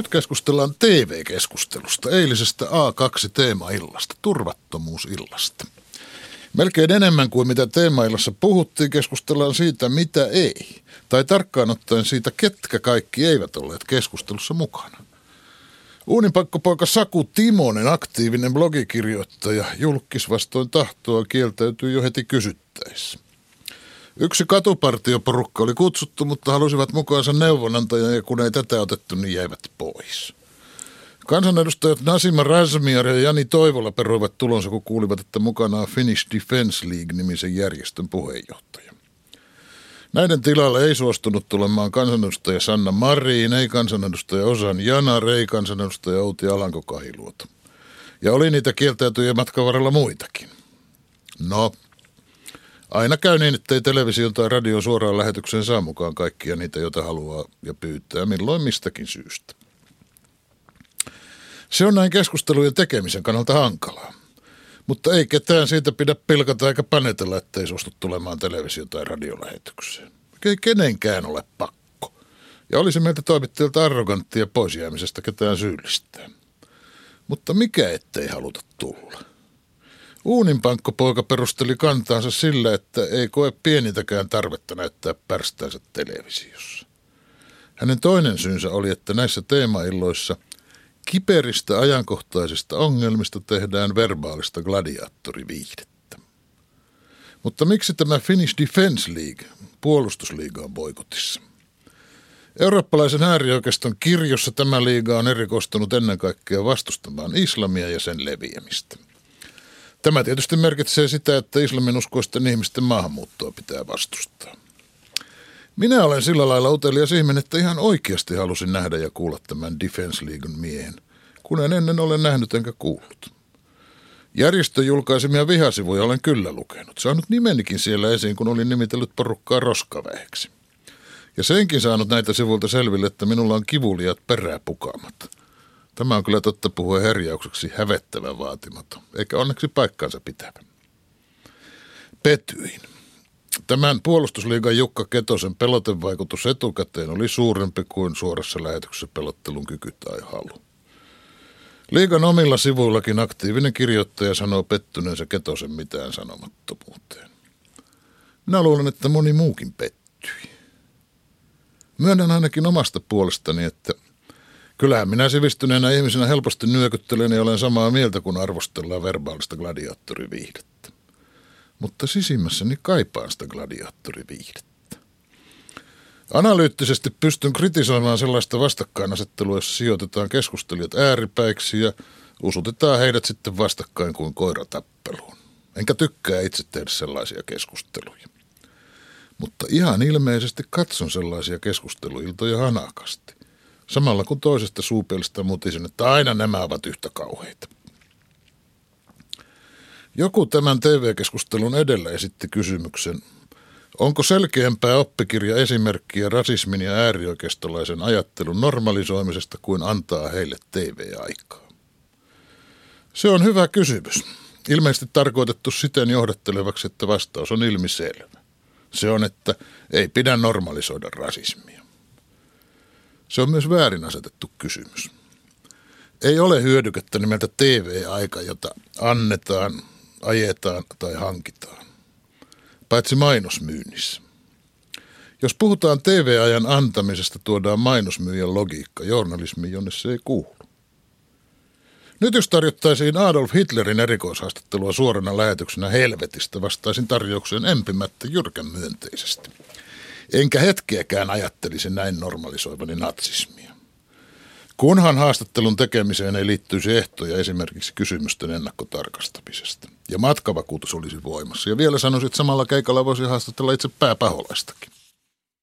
Nyt keskustellaan TV-keskustelusta, eilisestä A2-teemaillasta, turvattomuusillasta. Melkein enemmän kuin mitä teemaillassa puhuttiin, keskustellaan siitä, mitä ei. Tai tarkkaan ottaen siitä, ketkä kaikki eivät olleet keskustelussa mukana. Uuninpakkopoika Saku Timonen, aktiivinen blogikirjoittaja, julkis vastoin tahtoa kieltäytyi jo heti kysyttäessä. Yksi katupartioporukka oli kutsuttu, mutta halusivat mukaansa neuvonantajan ja kun ei tätä otettu, niin jäivät pois. Kansanedustajat Nasima Razmiar ja Jani Toivola peruivat tulonsa, kun kuulivat, että mukana on Finnish Defense League-nimisen järjestön puheenjohtaja. Näiden tilalle ei suostunut tulemaan kansanedustaja Sanna Marin, ei kansanedustaja Osan Jana, ei kansanedustaja Outi Alanko Kahiluoto. Ja oli niitä kieltäytyjä matkan varrella muitakin. No, Aina käy niin, että ei televisio tai radio suoraan lähetykseen saa mukaan kaikkia niitä, joita haluaa ja pyytää, milloin mistäkin syystä. Se on näin keskustelujen tekemisen kannalta hankalaa. Mutta ei ketään siitä pidä pilkata eikä panetella, ettei suostu tulemaan televisio- tai radiolähetykseen. Ei kenenkään ole pakko. Ja olisi meiltä toimittajilta arroganttia pois jäämisestä ketään syyllistää. Mutta mikä ettei haluta tulla? Uuninpankkopoika perusteli kantaansa sillä, että ei koe pienintäkään tarvetta näyttää pärstäänsä televisiossa. Hänen toinen syynsä oli, että näissä teemailloissa kiperistä ajankohtaisista ongelmista tehdään verbaalista gladiaattoriviihdettä. Mutta miksi tämä Finnish Defense League, puolustusliiga on boikotissa? Eurooppalaisen äärioikeiston kirjossa tämä liiga on erikoistunut ennen kaikkea vastustamaan islamia ja sen leviämistä – Tämä tietysti merkitsee sitä, että islaminuskoisten ihmisten maahanmuuttoa pitää vastustaa. Minä olen sillä lailla utelias ihminen, että ihan oikeasti halusin nähdä ja kuulla tämän Defense Leaguein miehen, kun en ennen ole nähnyt enkä kuullut. Järjestön julkaisemia vihasivuja olen kyllä lukenut. Saanut nimenikin siellä esiin, kun olin nimitellyt porukkaa roskaväeksi. Ja senkin saanut näitä sivuilta selville, että minulla on kivuliat peräpukamat – Tämä on kyllä totta puhua herjaukseksi hävettävän vaatimaton, eikä onneksi paikkaansa pitävä. Petyin. Tämän puolustusliigan Jukka Ketosen pelotevaikutus etukäteen oli suurempi kuin suorassa lähetyksessä pelottelun kyky tai halu. Liigan omilla sivuillakin aktiivinen kirjoittaja sanoo pettyneensä Ketosen mitään sanomattomuuteen. Minä luulen, että moni muukin pettyi. Myönnän ainakin omasta puolestani, että – Kyllähän minä sivistyneenä ihmisenä helposti nyökyttelen ja olen samaa mieltä, kun arvostellaan verbaalista gladiaattoriviihdettä. Mutta sisimmässäni kaipaan sitä gladiaattoriviihdettä. Analyyttisesti pystyn kritisoimaan sellaista vastakkainasettelua, jossa sijoitetaan keskustelijat ääripäiksi ja usutetaan heidät sitten vastakkain kuin koiratappeluun. Enkä tykkää itse tehdä sellaisia keskusteluja. Mutta ihan ilmeisesti katson sellaisia keskusteluiltoja hanakasti. Samalla kun toisesta suupelistä mutisin, että aina nämä ovat yhtä kauheita. Joku tämän TV-keskustelun edellä esitti kysymyksen, onko selkeämpää oppikirja esimerkkiä rasismin ja äärioikeistolaisen ajattelun normalisoimisesta kuin antaa heille TV-aikaa? Se on hyvä kysymys. Ilmeisesti tarkoitettu siten johdattelevaksi, että vastaus on ilmiselvä. Se on, että ei pidä normalisoida rasismia. Se on myös väärin asetettu kysymys. Ei ole hyödykettä nimeltä TV-aika, jota annetaan, ajetaan tai hankitaan, paitsi mainosmyynnissä. Jos puhutaan TV-ajan antamisesta, tuodaan mainosmyyjän logiikka journalismi, jonne se ei kuulu. Nyt jos tarjottaisiin Adolf Hitlerin erikoishaastattelua suorana lähetyksenä helvetistä, vastaisin tarjoukseen empimättä jyrkän myönteisesti. Enkä hetkeäkään ajattelisi näin normalisoivani natsismia. Kunhan haastattelun tekemiseen ei liittyisi ehtoja esimerkiksi kysymysten ennakkotarkastamisesta. Ja matkavakuutus olisi voimassa. Ja vielä sanoisin, että samalla keikalla voisi haastatella itse pääpaholaistakin.